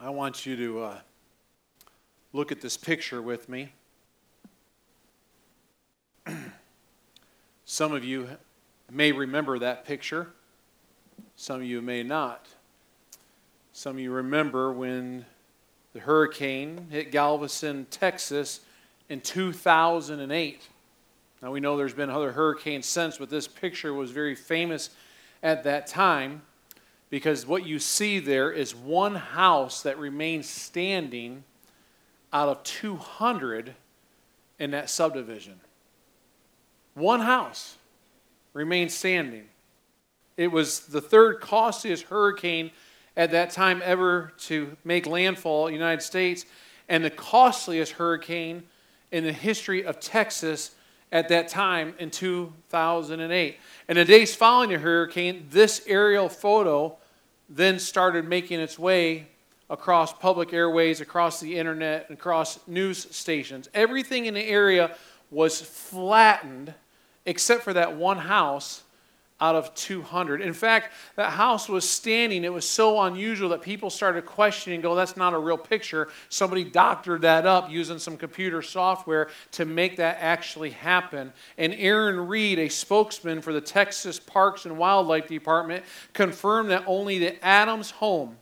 I want you to uh, look at this picture with me. Some of you may remember that picture, some of you may not. Some of you remember when the hurricane hit Galveston, Texas in 2008. Now we know there's been other hurricanes since, but this picture was very famous at that time because what you see there is one house that remains standing out of 200 in that subdivision. One house remains standing. It was the third costliest hurricane at that time ever to make landfall in the United States and the costliest hurricane in the history of Texas at that time in 2008. And the days following the hurricane, this aerial photo then started making its way across public airways, across the internet, across news stations. Everything in the area was flattened except for that one house out of 200. In fact, that house was standing. It was so unusual that people started questioning, go, that's not a real picture. Somebody doctored that up using some computer software to make that actually happen. And Aaron Reed, a spokesman for the Texas Parks and Wildlife Department, confirmed that only the Adams home,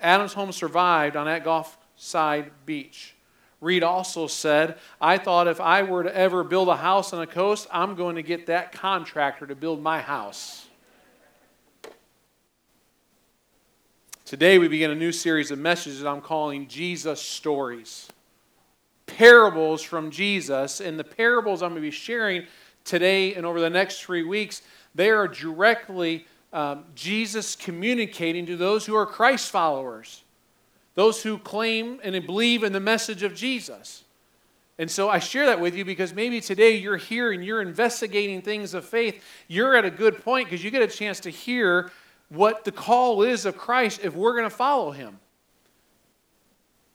Adams home survived on that Gulf side beach. Reed also said, I thought if I were to ever build a house on the coast, I'm going to get that contractor to build my house. Today, we begin a new series of messages I'm calling Jesus Stories. Parables from Jesus. And the parables I'm going to be sharing today and over the next three weeks, they are directly um, Jesus communicating to those who are Christ followers those who claim and believe in the message of Jesus. And so I share that with you because maybe today you're here and you're investigating things of faith. You're at a good point because you get a chance to hear what the call is of Christ if we're going to follow him.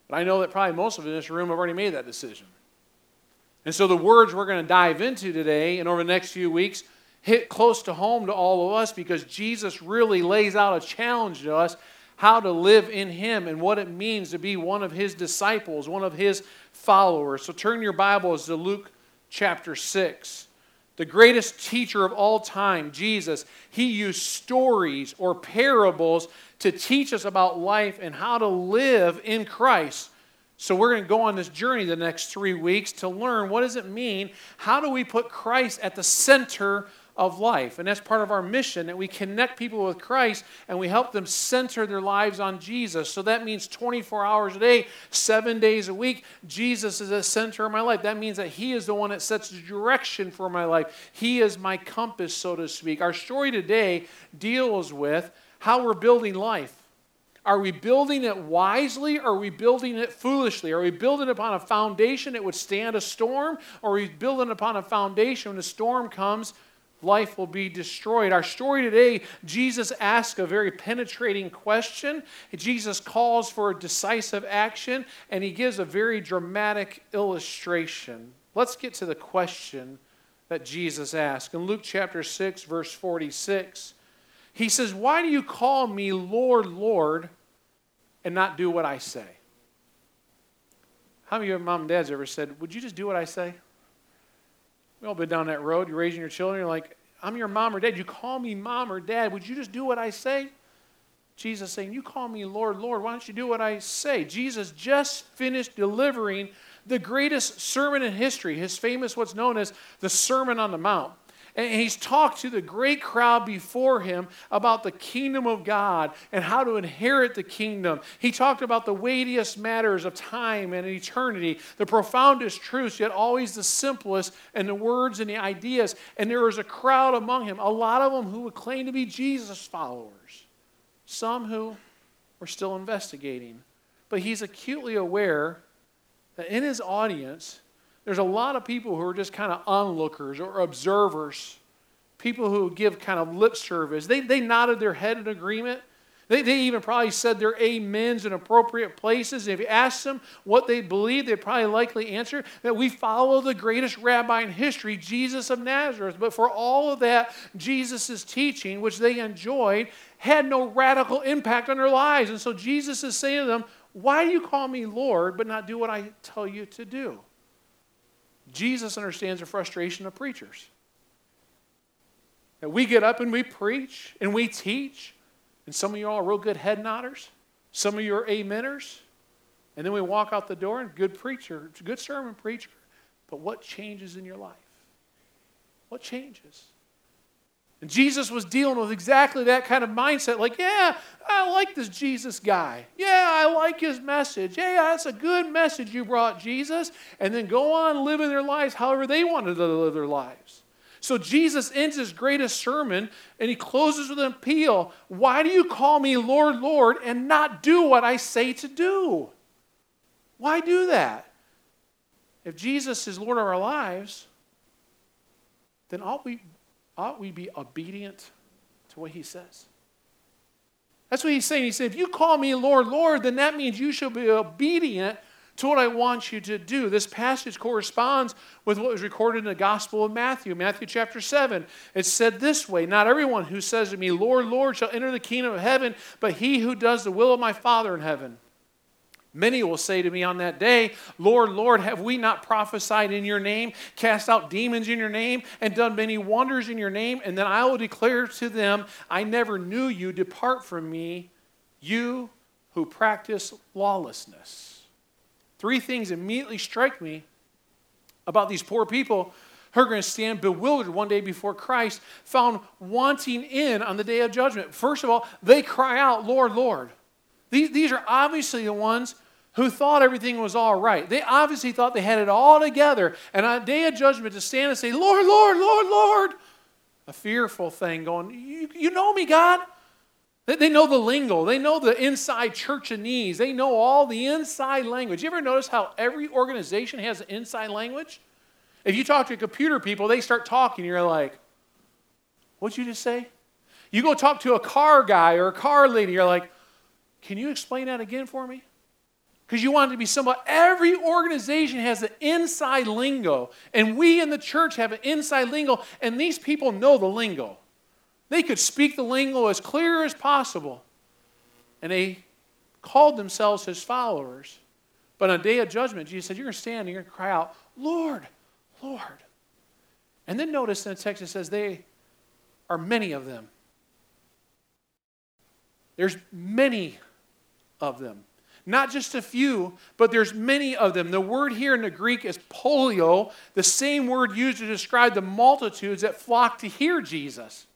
But I know that probably most of in this room have already made that decision. And so the words we're going to dive into today and over the next few weeks hit close to home to all of us because Jesus really lays out a challenge to us how to live in Him and what it means to be one of His disciples, one of His followers. So turn your Bibles to Luke chapter 6. The greatest teacher of all time, Jesus, he used stories or parables to teach us about life and how to live in Christ. So we're going to go on this journey the next three weeks to learn what does it mean? How do we put Christ at the center of life. And that's part of our mission that we connect people with Christ and we help them center their lives on Jesus. So that means 24 hours a day, seven days a week, Jesus is the center of my life. That means that He is the one that sets the direction for my life. He is my compass, so to speak. Our story today deals with how we're building life. Are we building it wisely or are we building it foolishly? Are we building upon a foundation that would stand a storm or are we building upon a foundation when a storm comes life will be destroyed. Our story today, Jesus asks a very penetrating question. Jesus calls for a decisive action, and he gives a very dramatic illustration. Let's get to the question that Jesus asked. In Luke chapter 6, verse 46, he says, Why do you call me Lord, Lord, and not do what I say? How many of your mom and dads ever said, Would you just do what I say? We all been down that road. You're raising your children. You're like, I'm your mom or dad. You call me mom or dad. Would you just do what I say? Jesus saying, You call me Lord, Lord. Why don't you do what I say? Jesus just finished delivering the greatest sermon in history, his famous, what's known as the Sermon on the Mount. And he's talked to the great crowd before him about the kingdom of God and how to inherit the kingdom. He talked about the weightiest matters of time and eternity, the profoundest truths, yet always the simplest, and the words and the ideas. And there was a crowd among him, a lot of them who would claim to be Jesus followers, some who were still investigating. But he's acutely aware that in his audience, there's a lot of people who are just kind of onlookers or observers, people who give kind of lip service. They, they nodded their head in agreement, They, they even probably said their amens in appropriate places. If you asked them what they believed, they'd probably likely answer that we follow the greatest rabbi in history, Jesus of Nazareth. But for all of that, Jesus' teaching, which they enjoyed, had no radical impact on their lives. And so Jesus is saying to them, Why do you call me Lord, but not do what I tell you to do? Jesus understands the frustration of preachers. We get up and we preach and we teach and some of you all are real good head nodders. Some of you are ameners. And then we walk out the door and good preacher, good sermon preacher. But what changes in your life? What changes? And Jesus was dealing with exactly that kind of mindset. Like, yeah, I like this Jesus guy. Yeah, I like his message. Yeah, that's a good message you brought, Jesus. And then go on living their lives however they wanted to live their lives. So Jesus ends his greatest sermon and he closes with an appeal Why do you call me Lord, Lord, and not do what I say to do? Why do that? If Jesus is Lord of our lives, then ought we, ought we be obedient to what he says? That's what he's saying. He said, If you call me Lord, Lord, then that means you shall be obedient to what I want you to do. This passage corresponds with what was recorded in the Gospel of Matthew, Matthew chapter 7. It said this way Not everyone who says to me, Lord, Lord, shall enter the kingdom of heaven, but he who does the will of my Father in heaven. Many will say to me on that day, Lord, Lord, have we not prophesied in your name, cast out demons in your name, and done many wonders in your name? And then I will declare to them, I never knew you. Depart from me, you who practice lawlessness. Three things immediately strike me about these poor people who are going to stand bewildered one day before Christ, found wanting in on the day of judgment. First of all, they cry out, Lord, Lord. These, these are obviously the ones who thought everything was all right. They obviously thought they had it all together. And on day of judgment, to stand and say, Lord, Lord, Lord, Lord, a fearful thing going, You, you know me, God. They know the lingo. They know the inside churchanese. They know all the inside language. You ever notice how every organization has an inside language? If you talk to computer people, they start talking. You're like, what'd you just say? You go talk to a car guy or a car lady. You're like, can you explain that again for me? Because you want it to be somebody. Every organization has an inside lingo. And we in the church have an inside lingo. And these people know the lingo. They could speak the lingo as clear as possible. And they called themselves his followers. But on day of judgment, Jesus said, You're going to stand and you're going to cry out, Lord, Lord. And then notice in the text it says, They are many of them. There's many of them. Not just a few, but there's many of them. The word here in the Greek is polloi, the same word used to describe the multitudes that flocked to hear Jesus.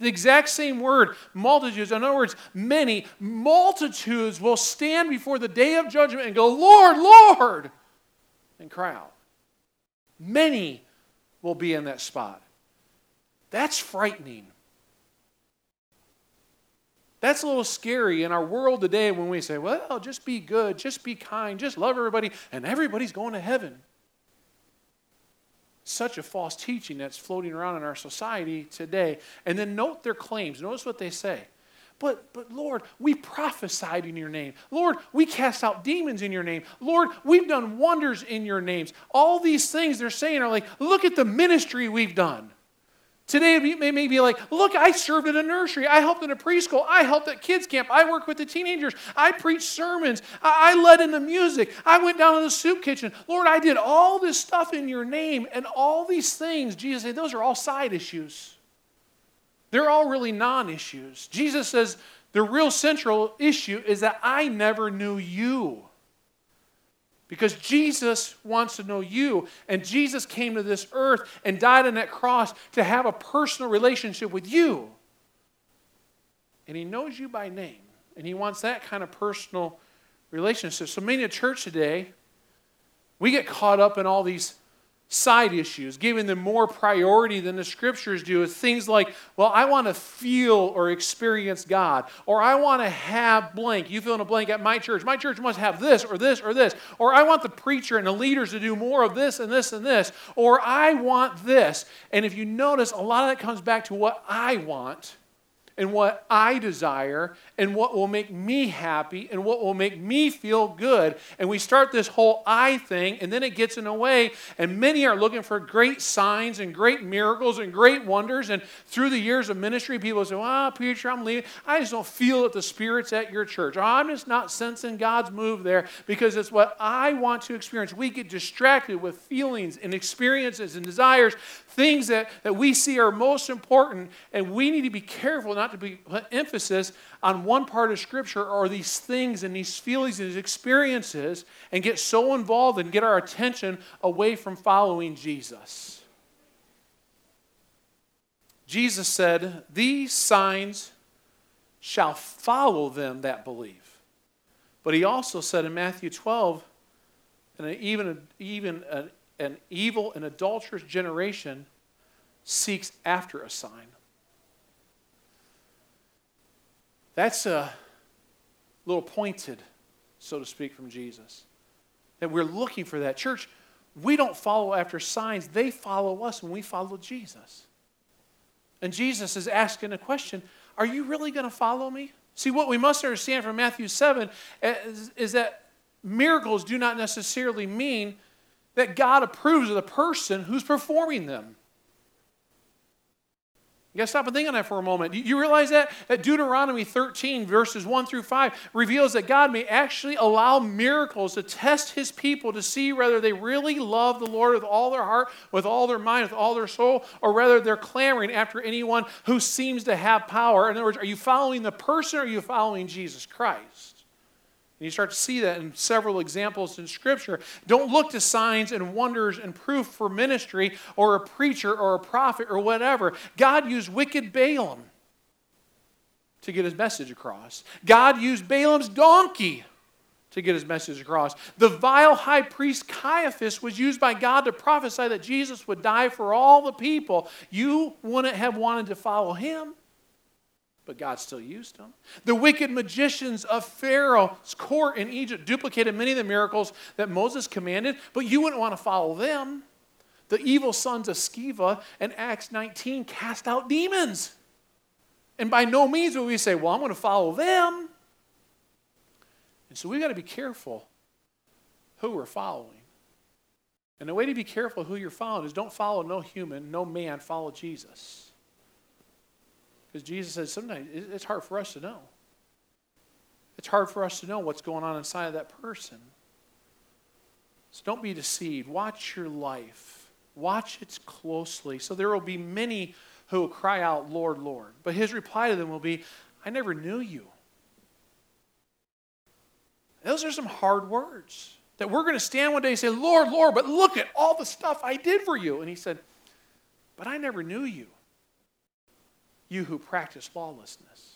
The exact same word, multitudes. In other words, many multitudes will stand before the day of judgment and go, Lord, Lord, and cry out. Many will be in that spot. That's frightening. That's a little scary in our world today when we say, well, just be good, just be kind, just love everybody, and everybody's going to heaven such a false teaching that's floating around in our society today. And then note their claims. Notice what they say. But, but Lord, we prophesied in your name. Lord, we cast out demons in your name. Lord, we've done wonders in your names. All these things they're saying are like, look at the ministry we've done. Today, it may be like, look, I served in a nursery. I helped in a preschool. I helped at kids' camp. I worked with the teenagers. I preached sermons. I, led in the music. I went down to the soup kitchen. Lord, I did all this stuff in your name. And all these things, Jesus said, those are all side issues. They're all really non issues. Jesus says, the real central issue is that I never knew you. Because Jesus wants to know you. And Jesus came to this earth and died on that cross to have a personal relationship with you. And he knows you by name. And he wants that kind of personal relationship. So many in church today, we get caught up in all these side issues, giving them more priority than the scriptures do, is things like, well, I want to feel or experience God, or I want to have blank. You fill in a blank at my church. My church must have this or this or this, or I want the preacher and the leaders to do more of this and this and this, or I want this. And if you notice, a lot of that comes back to what I want and what I desire and what will make me happy and what will make me feel good. And we start this whole I thing, and then it gets in a way. And many are looking for great signs and great miracles and great wonders. And through the years of ministry, people say, Well, preacher, I'm leaving. I just don't feel that the Spirit's at your church. Oh, I'm just not sensing God's move there because it's what I want to experience. We get distracted with feelings and experiences and desires, things that, that we see are most important, and we need to be careful not to be, put emphasis on one part of Scripture or these things and these feelings and these experiences and get so involved and get our attention away from following Jesus. Jesus said, These signs shall follow them that believe. But he also said in Matthew 12, and even, even a, an evil and adulterous generation seeks after a sign. That's a little pointed, so to speak, from Jesus. That we're looking for that. Church, we don't follow after signs, they follow us when we follow Jesus. And Jesus is asking a question Are you really going to follow me? See, what we must understand from Matthew 7 eh, is, is that miracles do not necessarily mean that God approves of the person who's performing them. You got to stop and think on that for a moment. Do You realize that? That Deuteronomy 13, verses 1 through 5, reveals that God may actually allow miracles to test his people to see whether they really love the Lord with all their heart, with all their mind, with all their soul, or whether they're clamoring after anyone who seems to have power. In other words, are you following the person or are you following Jesus Christ? And you start to see that in several examples in Scripture. Don't look to signs and wonders and proof for ministry or a preacher or a prophet or whatever. God used wicked Balaam to get his message across. God used Balaam's donkey to get his message across. The vile high priest Caiaphas was used by God to prophesy that Jesus would die for all the people. You wouldn't have wanted to follow him but God still used them. The wicked magicians of Pharaoh's court in Egypt duplicated many of the miracles that Moses commanded, but you wouldn't want to follow them. The evil sons of Sceva in Acts 19 cast out demons. And by no means would we say, well, I'm going to follow them. And so we've got to be careful who we're following. And the way to be careful who you're following is don't follow no human, no man, follow Jesus. Because Jesus says sometimes it's hard for us to know. It's hard for us to know what's going on inside of that person. So don't be deceived. Watch your life. Watch it closely. So there will be many who will cry out, Lord, Lord. But his reply to them will be, I never knew you. Those are some hard words that we're going to stand one day and say, Lord, Lord, but look at all the stuff I did for you. And he said, But I never knew you you who practice lawlessness.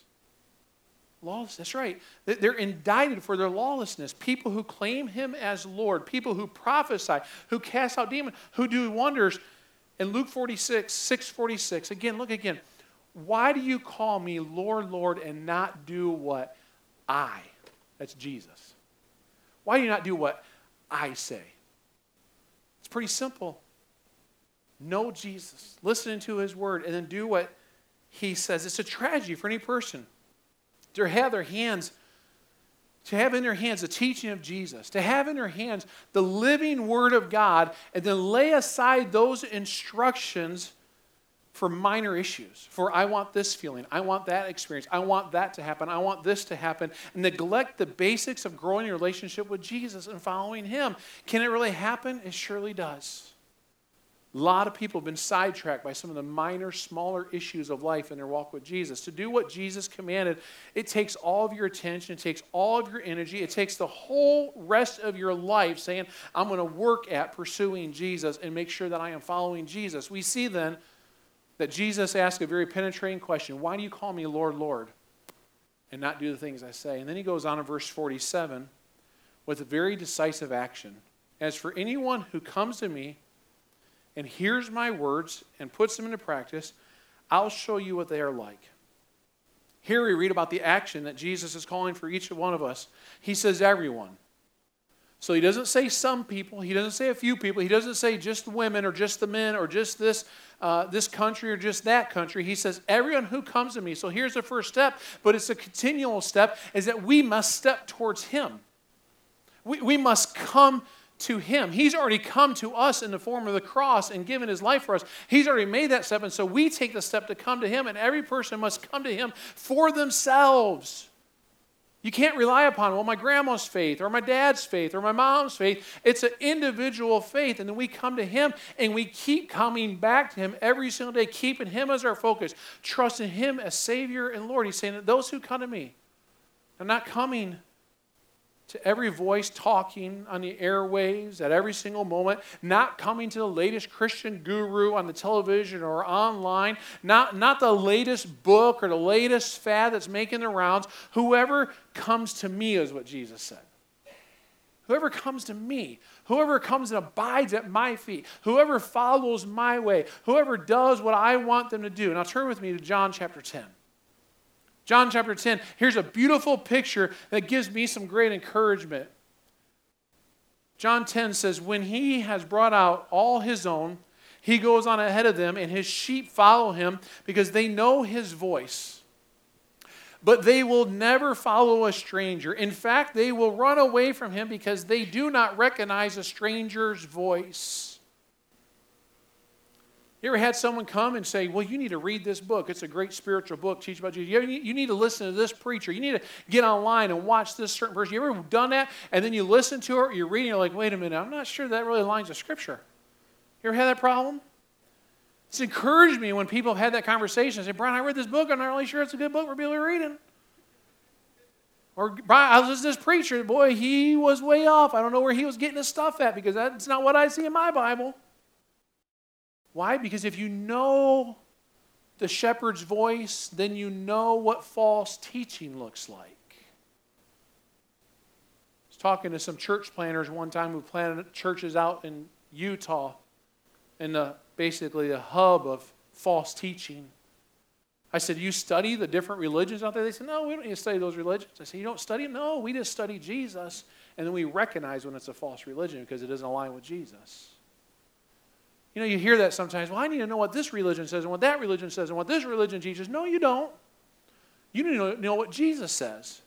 Lawless, that's right. They're indicted for their lawlessness. People who claim him as Lord, people who prophesy, who cast out demons, who do wonders. In Luke 46, 646, again, look again. Why do you call me Lord, Lord, and not do what I, that's Jesus? Why do you not do what I say? It's pretty simple. Know Jesus, listen to his word, and then do what he says it's a tragedy for any person to have their hands to have in their hands the teaching of Jesus, to have in their hands the living Word of God, and then lay aside those instructions for minor issues. For I want this feeling, I want that experience, I want that to happen, I want this to happen, and neglect the basics of growing your relationship with Jesus and following Him. Can it really happen? It surely does. A lot of people have been sidetracked by some of the minor, smaller issues of life in their walk with Jesus. To do what Jesus commanded, it takes all of your attention, it takes all of your energy, it takes the whole rest of your life saying, I'm going to work at pursuing Jesus and make sure that I am following Jesus. We see then that Jesus asked a very penetrating question Why do you call me Lord, Lord? and not do the things I say? And then he goes on in verse 47 with a very decisive action. As for anyone who comes to me, and hears my words and puts them into practice, I'll show you what they are like. Here we read about the action that Jesus is calling for each one of us. He says, Everyone. So he doesn't say some people, he doesn't say a few people, he doesn't say just the women or just the men or just this, uh, this country or just that country. He says, everyone who comes to me. So here's the first step, but it's a continual step, is that we must step towards him. We, we must come to him. He's already come to us in the form of the cross and given his life for us. He's already made that step, and so we take the step to come to him, and every person must come to him for themselves. You can't rely upon, well, my grandma's faith or my dad's faith or my mom's faith. It's an individual faith. And then we come to Him and we keep coming back to Him every single day, keeping Him as our focus, trusting Him as Savior and Lord. He's saying that those who come to me, I'm not coming to every voice talking on the airwaves at every single moment, not coming to the latest Christian guru on the television or online, not, not the latest book or the latest fad that's making the rounds. Whoever comes to me is what Jesus said. Whoever comes to me, whoever comes and abides at my feet, whoever follows my way, whoever does what I want them to do. Now turn with me to John chapter 10. John chapter 10, here's a beautiful picture that gives me some great encouragement. John 10 says, When he has brought out all his own, he goes on ahead of them, and his sheep follow him because they know his voice. But they will never follow a stranger. In fact, they will run away from him because they do not recognize a stranger's voice. You ever had someone come and say, Well, you need to read this book? It's a great spiritual book, teach about Jesus. You need to listen to this preacher. You need to get online and watch this certain person. You ever done that? And then you listen to her, you're reading, you're like, Wait a minute, I'm not sure that really aligns with Scripture. You ever had that problem? It's encouraged me when people have had that conversation. Say, Brian, I read this book. I'm not really sure it's a good book for people to read it. Or Brian, I was this preacher. Boy, he was way off. I don't know where he was getting his stuff at because that's not what I see in my Bible. Why? Because if you know the shepherd's voice, then you know what false teaching looks like. I was talking to some church planners one time who planted churches out in Utah, in the basically the hub of false teaching. I said, You study the different religions out there? They said, No, we don't need to study those religions. I said, You don't study them? No, we just study Jesus. And then we recognize when it's a false religion because it doesn't align with Jesus. You know, you hear that sometimes. Well, I need to know what this religion says and what that religion says and what this religion teaches. No, you don't. You need to know what Jesus says.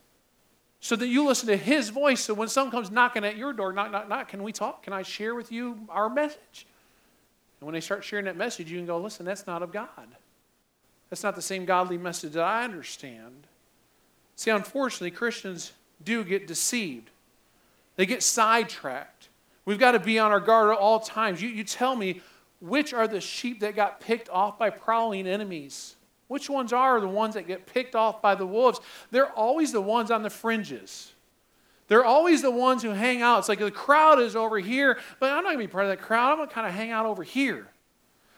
So that you listen to his voice. So when someone comes knocking at your door, knock, knock, knock, can we talk? Can I share with you our message? And when they start sharing that message, you can go, listen, that's not of God. That's not the same godly message that I understand. See, unfortunately, Christians do get deceived, they get sidetracked. We've got to be on our guard at all times. You, you tell me, which are the sheep that got picked off by prowling enemies? Which ones are the ones that get picked off by the wolves? They're always the ones on the fringes. They're always the ones who hang out. It's like the crowd is over here, but I'm not going to be part of that crowd. I'm going to kind of hang out over here.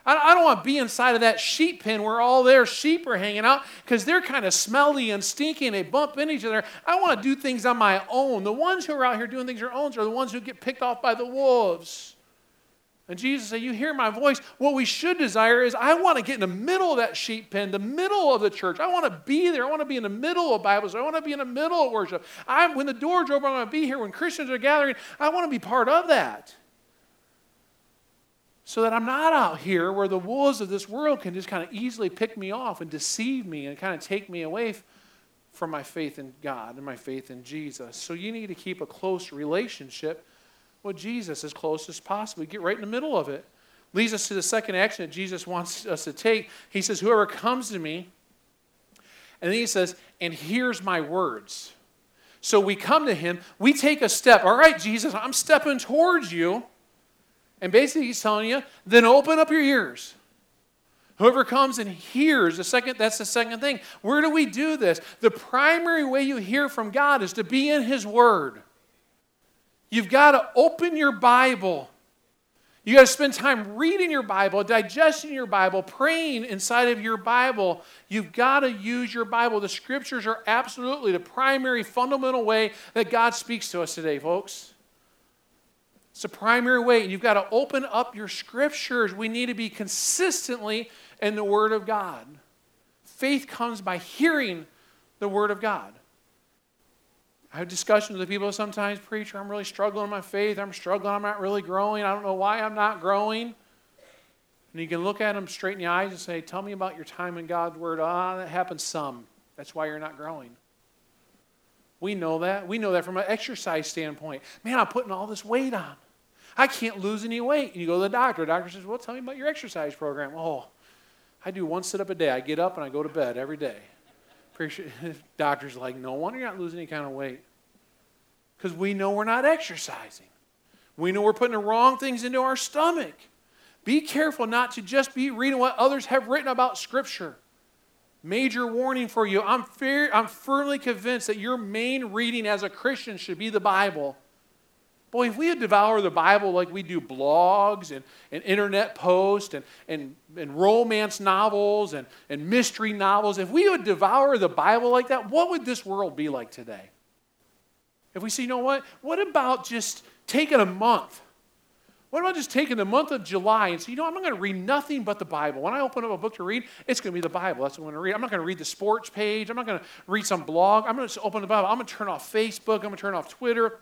I don't want to be inside of that sheep pen where all their sheep are hanging out because they're kind of smelly and stinky and they bump into each other. I want to do things on my own. The ones who are out here doing things on their own are the ones who get picked off by the wolves. And Jesus said, You hear my voice. What we should desire is I want to get in the middle of that sheep pen, the middle of the church. I want to be there. I want to be in the middle of Bibles. I want to be in the middle of worship. I, when the doors open, I want to be here. When Christians are gathering, I want to be part of that. So that I'm not out here where the wolves of this world can just kind of easily pick me off and deceive me and kind of take me away from my faith in God and my faith in Jesus. So you need to keep a close relationship with Jesus as close as possible. Get right in the middle of it. Leads us to the second action that Jesus wants us to take. He says, Whoever comes to me, and then he says, and hears my words. So we come to him, we take a step. All right, Jesus, I'm stepping towards you. And basically, he's telling you, then open up your ears. Whoever comes and hears, the second, that's the second thing. Where do we do this? The primary way you hear from God is to be in His Word. You've got to open your Bible. You got to spend time reading your Bible, digesting your Bible, praying inside of your Bible. You've got to use your Bible. The scriptures are absolutely the primary fundamental way that God speaks to us today, folks. It's the primary way. And you've got to open up your scriptures. We need to be consistently in the Word of God. Faith comes by hearing the Word of God. I have discussions with people sometimes, preacher, I'm really struggling in my faith. I'm struggling. I'm not really growing. I don't know why I'm not growing. And you can look at them straight in the eyes and say, Tell me about your time in God's Word. Ah, that happens some. That's why you're not growing. We know that. We know that from an exercise standpoint. Man, I'm putting all this weight on. I can't lose any weight. And you go to the doctor. The doctor says, Well, tell me about your exercise program. Oh, I do one sit up a day. I get up and I go to bed every day. Doctor's like, No wonder you're not losing any kind of weight. Because we know we're not exercising. We know we're putting the wrong things into our stomach. Be careful not to just be reading what others have written about Scripture. Major warning for you. I'm, fair, I'm firmly convinced that your main reading as a Christian should be the Bible. Boy, if we had devoured the Bible like we do blogs and, and internet posts and, and, and romance novels and, and mystery novels, if we would devour the Bible like that, what would this world be like today? If we say, you know what? What about just taking a month what about just taking the month of July and say, you know, I'm not going to read nothing but the Bible. When I open up a book to read, it's going to be the Bible. That's what I'm going to read. I'm not going to read the sports page. I'm not going to read some blog. I'm going to just open the Bible. I'm going to turn off Facebook. I'm going to turn off Twitter.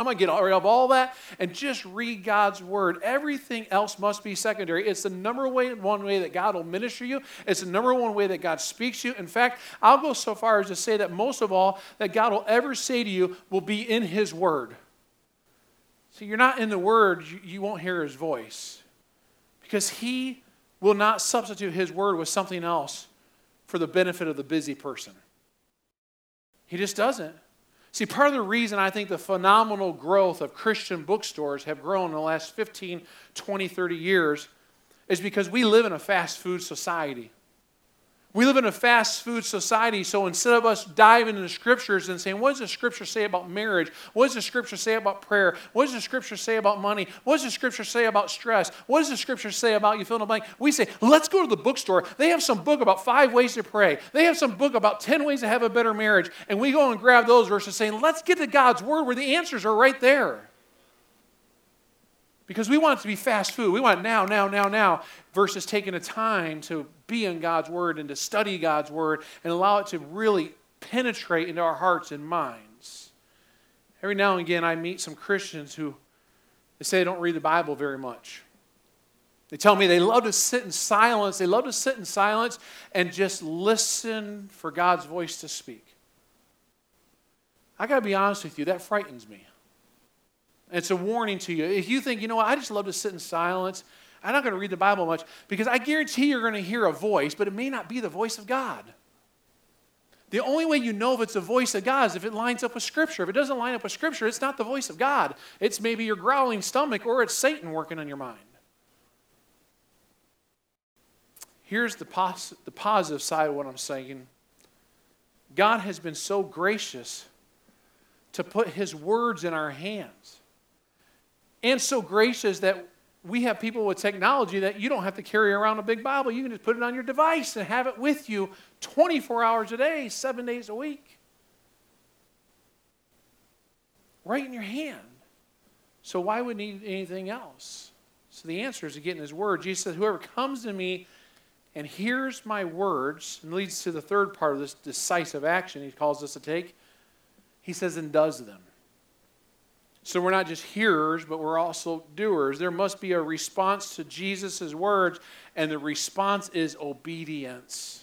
I'm going to get rid of all that and just read God's word. Everything else must be secondary. It's the number one way that God will minister you. It's the number one way that God speaks to you. In fact, I'll go so far as to say that most of all that God will ever say to you will be in His word. See, you're not in the Word, you won't hear His voice. Because He will not substitute His Word with something else for the benefit of the busy person. He just doesn't. See, part of the reason I think the phenomenal growth of Christian bookstores have grown in the last 15, 20, 30 years is because we live in a fast food society. We live in a fast food society, so instead of us diving into the scriptures and saying, what does the scripture say about marriage? What does the scripture say about prayer? What does the scripture say about money? What does the scripture say about stress? What does the scripture say about you fill in the blank? We say, let's go to the bookstore. They have some book about five ways to pray. They have some book about 10 ways to have a better marriage. And we go and grab those verses saying, let's get to God's word where the answers are right there because we want it to be fast food. We want now, now, now, now, versus taking the time to be in God's Word and to study God's Word and allow it to really penetrate into our hearts and minds. Every now and again, I meet some Christians who they say they don't read the Bible very much. They tell me they love to sit in silence. They love to sit in silence and just listen for God's voice to speak. I got to be honest with you, that frightens me. It's a warning to you. If you think, you know what, I just love to sit in silence, I'm not going to read the Bible much because I guarantee you're going to hear a voice, but it may not be the voice of God. The only way you know if it's the voice of God is if it lines up with Scripture. If it doesn't line up with Scripture, it's not the voice of God. It's maybe your growling stomach or it's Satan working on your mind. Here's the, pos- the positive side of what I'm saying God has been so gracious to put His words in our hands and so gracious that we have people with technology that you don't have to carry around a big Bible. You can just put it on your device and have it with you 24 hours a day, seven days a week. Right in your hand. So why would need anything else? So the answer is to get in his word. Jesus says, Whoever comes to me and hears my words, and leads to the third part of this decisive action he calls us to take, he says, and does them. So we're not just hearers, but we're also doers. There must be a response to Jesus' words, and the response is obedience.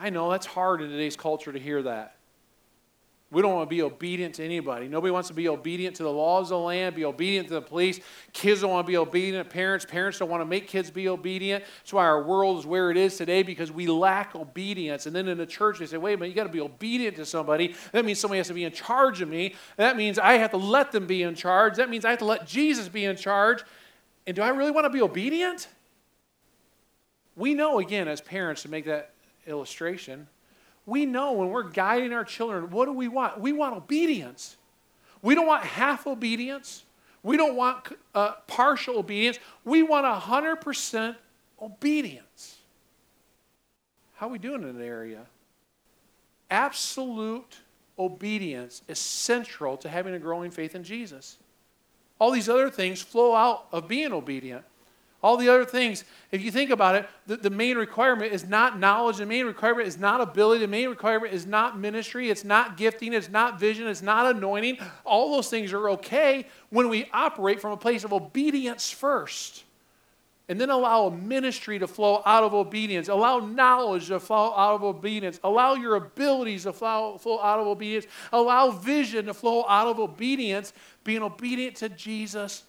I know that's hard in today's culture to hear that. We don't want to be obedient to anybody. Nobody wants to be obedient to the laws of the land, be obedient to the police. Kids don't want to be obedient to parents. Parents don't want to make kids be obedient. That's why our world is where it is today because we lack obedience. And then in the church, they say, wait a minute, you got to be obedient to somebody. That means somebody has to be in charge of me. That means I have to let them be in charge. That means I have to let Jesus be in charge. And do I really want to be obedient? We know, again, as parents, to make that illustration, we know when we're guiding our children, what do we want? We want obedience. We don't want half obedience. We don't want uh, partial obedience. We want 100% obedience. How are we doing in that area? Absolute obedience is central to having a growing faith in Jesus. All these other things flow out of being obedient. All the other things. If you think about it, the, the main requirement is not knowledge. The main requirement is not ability. The main requirement is not ministry. It's not gifting. It's not vision. It's not anointing. All those things are okay when we operate from a place of obedience first. And then allow a ministry to flow out of obedience. Allow knowledge to flow out of obedience. Allow your abilities to flow, flow out of obedience. Allow vision to flow out of obedience, being obedient to Jesus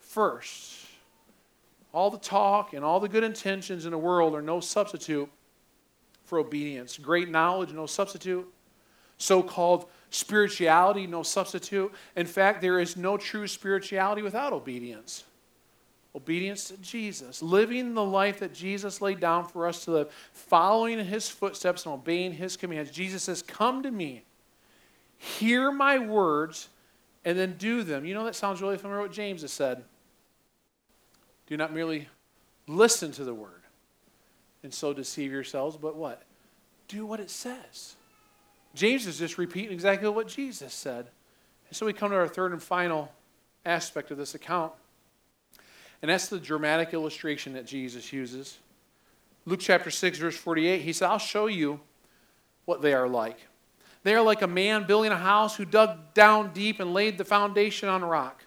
first. All the talk and all the good intentions in the world are no substitute for obedience. Great knowledge, no substitute. So called spirituality, no substitute. In fact, there is no true spirituality without obedience. Obedience to Jesus, living the life that Jesus laid down for us to live, following his footsteps and obeying his commands. Jesus says, Come to me, hear my words, and then do them. You know, that sounds really familiar what James has said. Do not merely listen to the word and so deceive yourselves, but what? Do what it says. James is just repeating exactly what Jesus said. And so we come to our third and final aspect of this account. And that's the dramatic illustration that Jesus uses. Luke chapter 6, verse 48, he said, I'll show you what they are like. They are like a man building a house who dug down deep and laid the foundation on rock.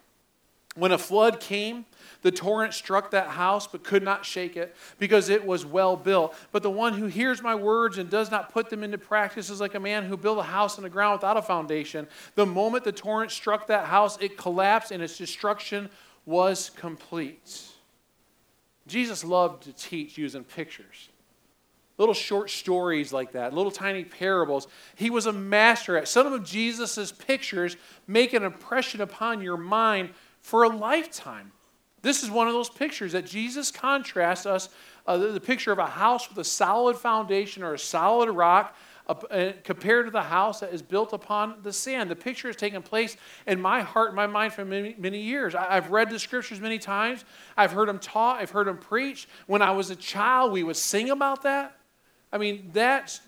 When a flood came, the torrent struck that house but could not shake it because it was well built. But the one who hears my words and does not put them into practice is like a man who built a house on the ground without a foundation. The moment the torrent struck that house, it collapsed and its destruction was complete. Jesus loved to teach using pictures. Little short stories like that, little tiny parables. He was a master at. Some of Jesus' pictures make an impression upon your mind for a lifetime. This is one of those pictures that Jesus contrasts us uh, the, the, picture of a house with a solid foundation or a solid rock uh, compared to the house that is built upon the sand. The picture has taken place in my heart and my mind for many, many years. I, have read the scriptures many times, I've heard them taught, I've heard them preach. When I was a child, we would sing about that. I mean, that's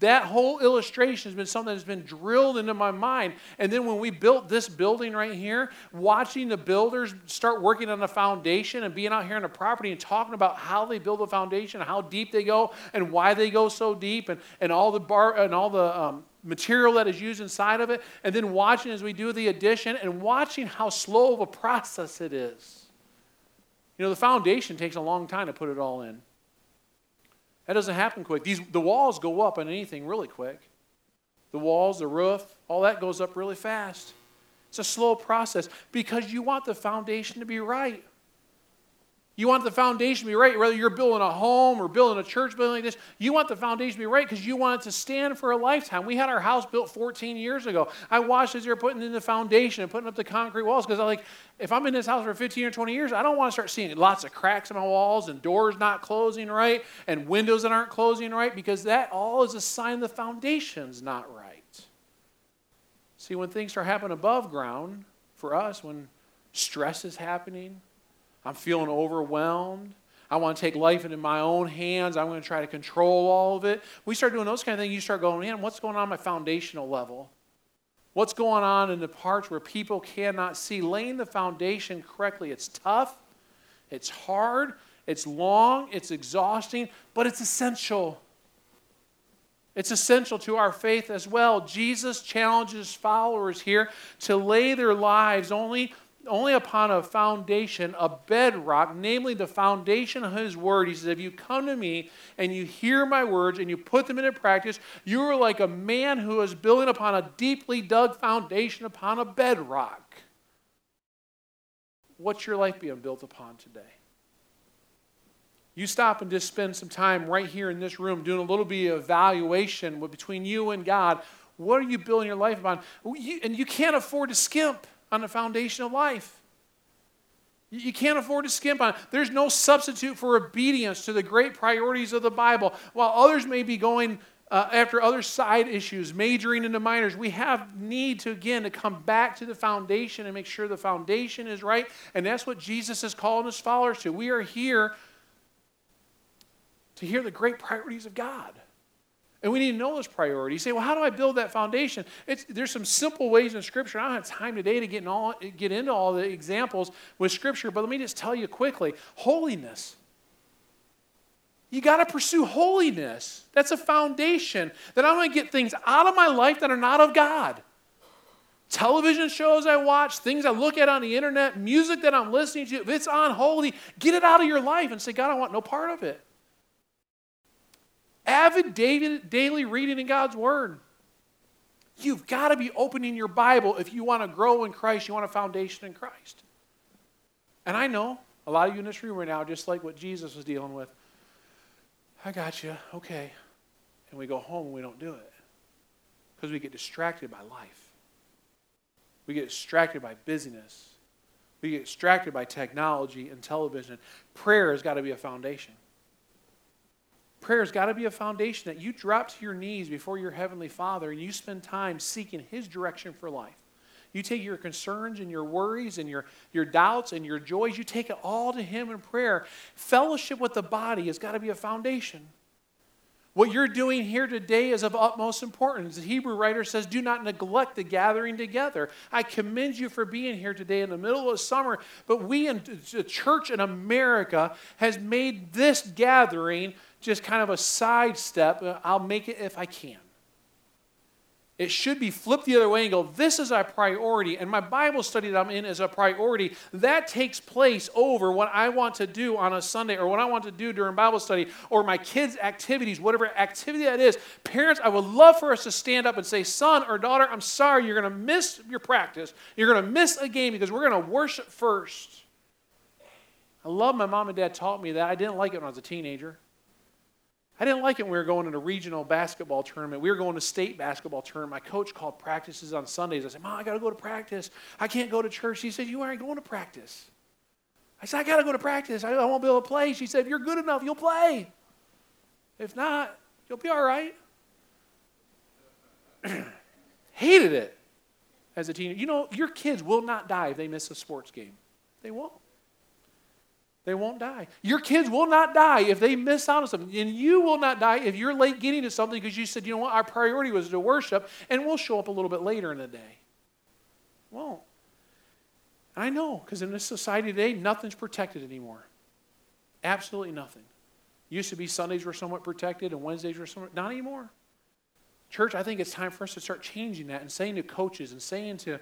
that whole illustration has been something that's been drilled into my mind. And then when we built this building right here, watching the builders start working on the foundation and being out here on the property and talking about how they build the foundation, how deep they go, and why they go so deep, and, and all the bar and all the um, material that is used inside of it, and then watching as we do the addition and watching how slow of a process it is. You know, the foundation takes a long time to put it all in. That doesn't happen quick. These, the walls go up on anything really quick. The walls, the roof, all that goes up really fast. It's a slow process because you want the foundation to be right. You want the foundation to be right, whether you're building a home or building a church building like this, you want the foundation to be right because you want it to stand for a lifetime. We had our house built 14 years ago. I watched as they were putting in the foundation and putting up the concrete walls because I'm like, if I'm in this house for 15 or 20 years, I don't want to start seeing lots of cracks in my walls and doors not closing right and windows that aren't closing right because that all is a sign the foundation's not right. See, when things start happening above ground, for us, when stress is happening, I'm feeling overwhelmed. I want to take life into my own hands. I'm going to try to control all of it. We start doing those kind of things. You start going, man, what's going on at my foundational level? What's going on in the parts where people cannot see? Laying the foundation correctly. It's tough, it's hard, it's long, it's exhausting, but it's essential. It's essential to our faith as well. Jesus challenges followers here to lay their lives only only upon a foundation, a bedrock, namely the foundation of His Word. He says, If you come to me and you hear my words and you put them into practice, you are like a man who is building upon a deeply dug foundation upon a bedrock. What's your life being built upon today? You stop and just spend some time right here in this room doing a little bit of evaluation between you and God. What are you building your life upon? And you can't afford to skimp on the foundation of life. You can't afford to skimp on it. There's no substitute for obedience to the great priorities of the Bible. While others may be going uh, after other side issues, majoring into minors, we have need to, again, to come back to the foundation and make sure the foundation is right. And that's what Jesus is calling his followers to. We are here to hear the great priorities of God. And we need to know those priorities. You say, well, how do I build that foundation? It's, there's some simple ways in Scripture. I don't have time today to get, in all, get into all the examples with Scripture, but let me just tell you quickly holiness. You got to pursue holiness. That's a foundation that I'm going to get things out of my life that are not of God. Television shows I watch, things I look at on the internet, music that I'm listening to, if it's unholy, get it out of your life and say, God, I want no part of it avid daily reading in God's Word. You've got to be opening your Bible if you want to grow in Christ, you want a foundation in Christ. And I know a lot of you in this room right now, just like what Jesus was dealing with. I got you, okay. And we go home and we don't do it because we get distracted by life. We get distracted by busyness. We get distracted by technology and television. Prayer has got to be a foundation. Prayer's got to be a foundation that you drop to your knees before your Heavenly Father and you spend time seeking His direction for life. You take your concerns and your worries and your, your doubts and your joys, you take it all to Him in prayer. Fellowship with the body has got to be a foundation. What you're doing here today is of utmost importance. The Hebrew writer says, Do not neglect the gathering together. I commend you for being here today in the middle of summer, but we in the church in America has made this gathering just kind of a sidestep. Uh, I'll make it if I can. It should be flipped the other way and go, this is a priority, and my Bible study that I'm in is a priority. That takes place over what I want to do on a Sunday or what I want to do during Bible study or my kids' activities, whatever activity that is. Parents, I would love for us to stand up and say, son or daughter, I'm sorry, you're going to miss your practice. You're going to miss a game because we're going to worship first. I love my mom and dad taught me that. I didn't like it when I was a teenager. I didn't like it when we were going to a regional basketball tournament. We were going to state basketball tournament. My coach called practices on Sundays. I said, Mom, I got to go to practice. I can't go to church. She said, You aren't going to practice. I said, I got to go to practice. I, I won't be able to play. She said, If you're good enough, you'll play. If not, you'll be all right. Hated it as a teenager. You know, your kids will not die if they miss a sports game. They won't. They won't die. Your kids will not die if they miss out on something. And you will not die if you're late getting to something because you said, you know what, our priority was to worship, and we'll show up a little bit later in the day. Won't. I know, because in this society today, nothing's protected anymore. Absolutely nothing. Used to be Sundays were somewhat protected and Wednesdays were somewhat, not anymore. Church, I think it's time for us to start changing that and saying to coaches and saying to,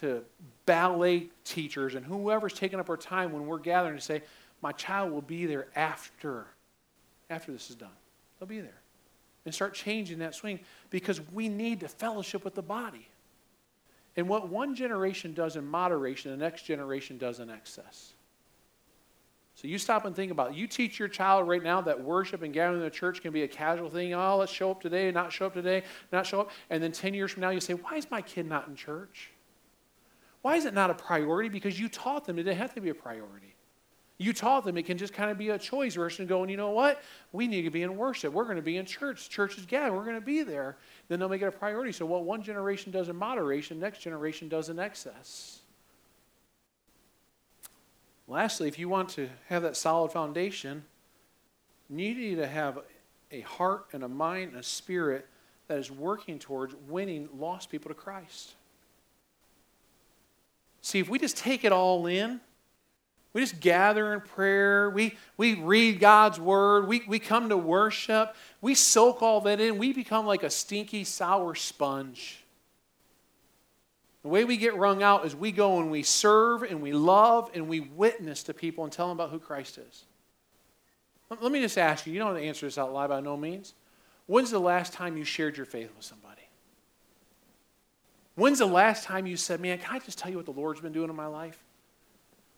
to ballet teachers and whoever's taking up our time when we're gathering to say, my child will be there after, after this is done. They'll be there. And start changing that swing because we need to fellowship with the body. And what one generation does in moderation, the next generation does in excess. So you stop and think about it. You teach your child right now that worship and gathering in the church can be a casual thing. Oh, let's show up today, not show up today, not show up. And then 10 years from now, you say, why is my kid not in church? Why is it not a priority? Because you taught them it didn't have to be a priority. You taught them it can just kind of be a choice versus going, you know what? We need to be in worship. We're going to be in church. Church is gathered. We're going to be there. Then they'll make it a priority. So what one generation does in moderation, next generation does in excess. Lastly, if you want to have that solid foundation, you need to have a heart and a mind and a spirit that is working towards winning lost people to Christ. See, if we just take it all in, we just gather in prayer. We, we read God's word. We, we come to worship. We soak all that in. We become like a stinky, sour sponge. The way we get wrung out is we go and we serve and we love and we witness to people and tell them about who Christ is. Let me just ask you, you don't have to answer this out loud by no means. When's the last time you shared your faith with somebody? When's the last time you said, man, can I just tell you what the Lord's been doing in my life?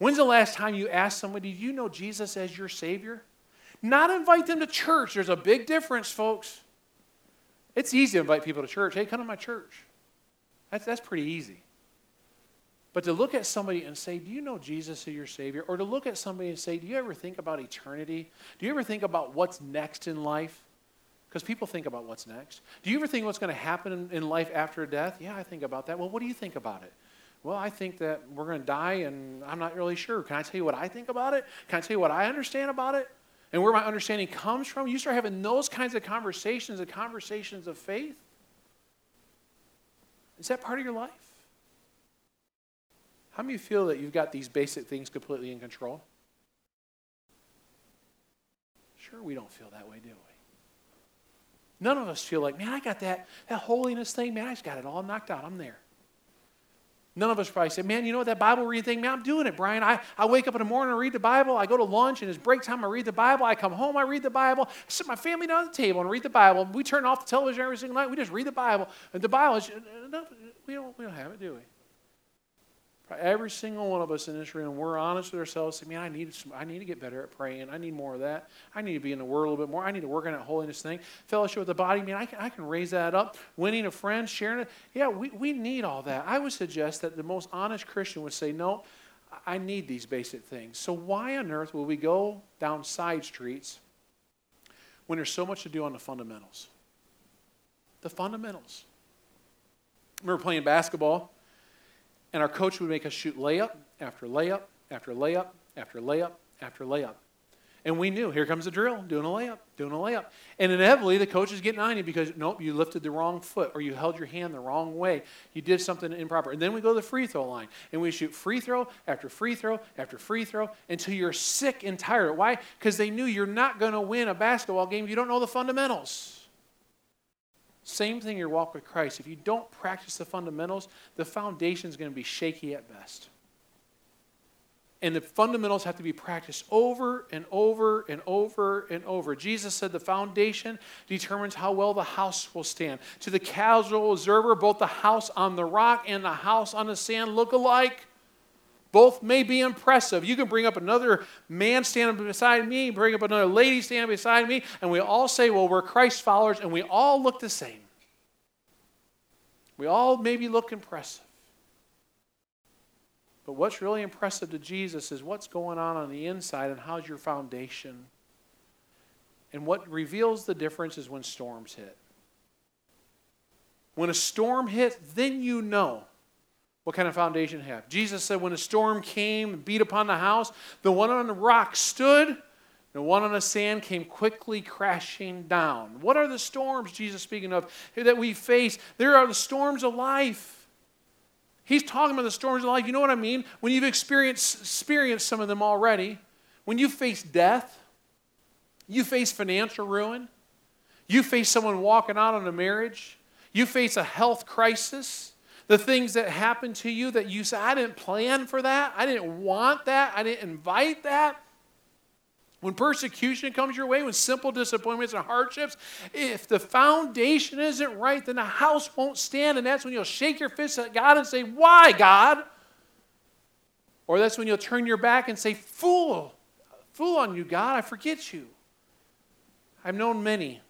When's the last time you asked somebody, do you know Jesus as your Savior? Not invite them to church. There's a big difference, folks. It's easy to invite people to church. Hey, come to my church. That's, that's pretty easy. But to look at somebody and say, Do you know Jesus as your Savior? Or to look at somebody and say, Do you ever think about eternity? Do you ever think about what's next in life? Because people think about what's next. Do you ever think what's going to happen in, in life after death? Yeah, I think about that. Well, what do you think about it? Well, I think that we're going to die and I'm not really sure. Can I tell you what I think about it? Can I tell you what I understand about it? and where my understanding comes from, you start having those kinds of conversations, the conversations of faith. Is that part of your life? How many you feel that you've got these basic things completely in control? Sure, we don't feel that way, do we? None of us feel like, man, I got that, that holiness thing, man, I just got it all knocked out. I'm there. None of us probably say, man, you know what, that Bible reading thing, man, I'm doing it, Brian. I, I wake up in the morning and read the Bible. I go to lunch and it's break time, I read the Bible. I come home, I read the Bible. I sit my family down at the table and read the Bible. We turn off the television every single night. We just read the Bible. And the Bible is, uh, uh, no, we don't, we don't have it, do we? Every single one of us in this room, we're honest with ourselves. Say, man, I need, some, I need to get better at praying. I need more of that. I need to be in the Word a little bit more. I need to work on that holiness thing. Fellowship with the body, man, I can, I can raise that up. Winning a friend, sharing it. Yeah, we, we need all that. I would suggest that the most honest Christian would say, no, I need these basic things. So why on earth will we go down side streets when there's so much to do on the fundamentals? The fundamentals. I remember playing basketball and our coach would make us shoot layup after layup after layup after layup after layup. And we knew, here comes the drill, doing a layup, doing a layup. And inevitably, the coach is getting on you because, nope, you lifted the wrong foot or you held your hand the wrong way. You did something improper. And then we go to the free throw line and we shoot free throw after free throw after free throw until you're sick and tired. Why? Because they knew you're not going to win a basketball game if you don't know the fundamentals. Same thing in your walk with Christ. If you don't practice the fundamentals, the foundation is going to be shaky at best. And the fundamentals have to be practiced over and over and over and over. Jesus said the foundation determines how well the house will stand. To the casual observer, both the house on the rock and the house on the sand look alike. Both may be impressive. You can bring up another man standing beside me, bring up another lady standing beside me, and we all say, well, we're Christ followers, and we all look the same. We all maybe look impressive. But what's really impressive to Jesus is what's going on on the inside and how's your foundation. And what reveals the difference is when storms hit. When a storm hits, then you know what kind of foundation have. Jesus said, when a storm came and beat upon the house, the one on the rock stood, the one on the sand came quickly crashing down. What are the storms, Jesus speaking of, that we face? There are the storms of life. He's talking about the storms of life. You know what I mean? When you've experienced, experienced some of them already, when you face death, you face financial ruin, you face someone walking out on a marriage, you face a health crisis, the things that happen to you that you say, I didn't plan for that. I didn't want that. I didn't invite that. When persecution comes your way, when simple disappointments and hardships, if the foundation isn't right, then the house won't stand. And that's when you'll shake your fist at God and say, Why, God? Or that's when you'll turn your back and say, Fool, fool on you, God, I forget you. I've known many.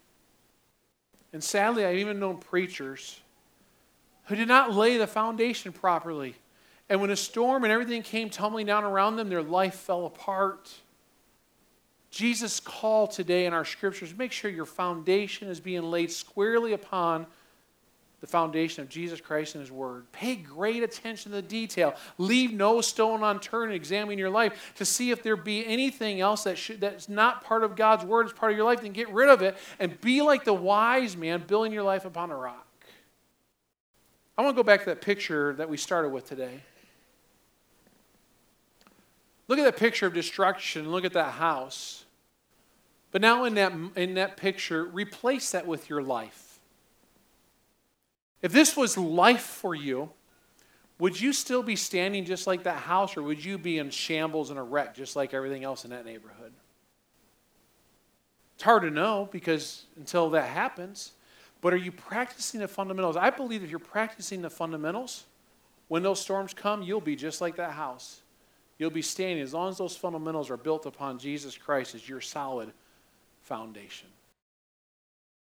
And sadly, I've even known preachers who did not lay the foundation properly. And when a storm and everything came tumbling down around them, their life fell apart. Jesus' call today in our scriptures make sure your foundation is being laid squarely upon the foundation of Jesus Christ and His Word. Pay great attention to the detail. Leave no stone unturned. Examine your life to see if there be anything else that should, that's not part of God's Word, as part of your life. Then get rid of it and be like the wise man, building your life upon a rock. I want to go back to that picture that we started with today. Look at that picture of destruction. Look at that house. But now, in that, in that picture, replace that with your life. If this was life for you, would you still be standing just like that house, or would you be in shambles and a wreck just like everything else in that neighborhood? It's hard to know because until that happens, but are you practicing the fundamentals? I believe if you're practicing the fundamentals, when those storms come, you'll be just like that house. You'll be standing as long as those fundamentals are built upon Jesus Christ as your solid foundation.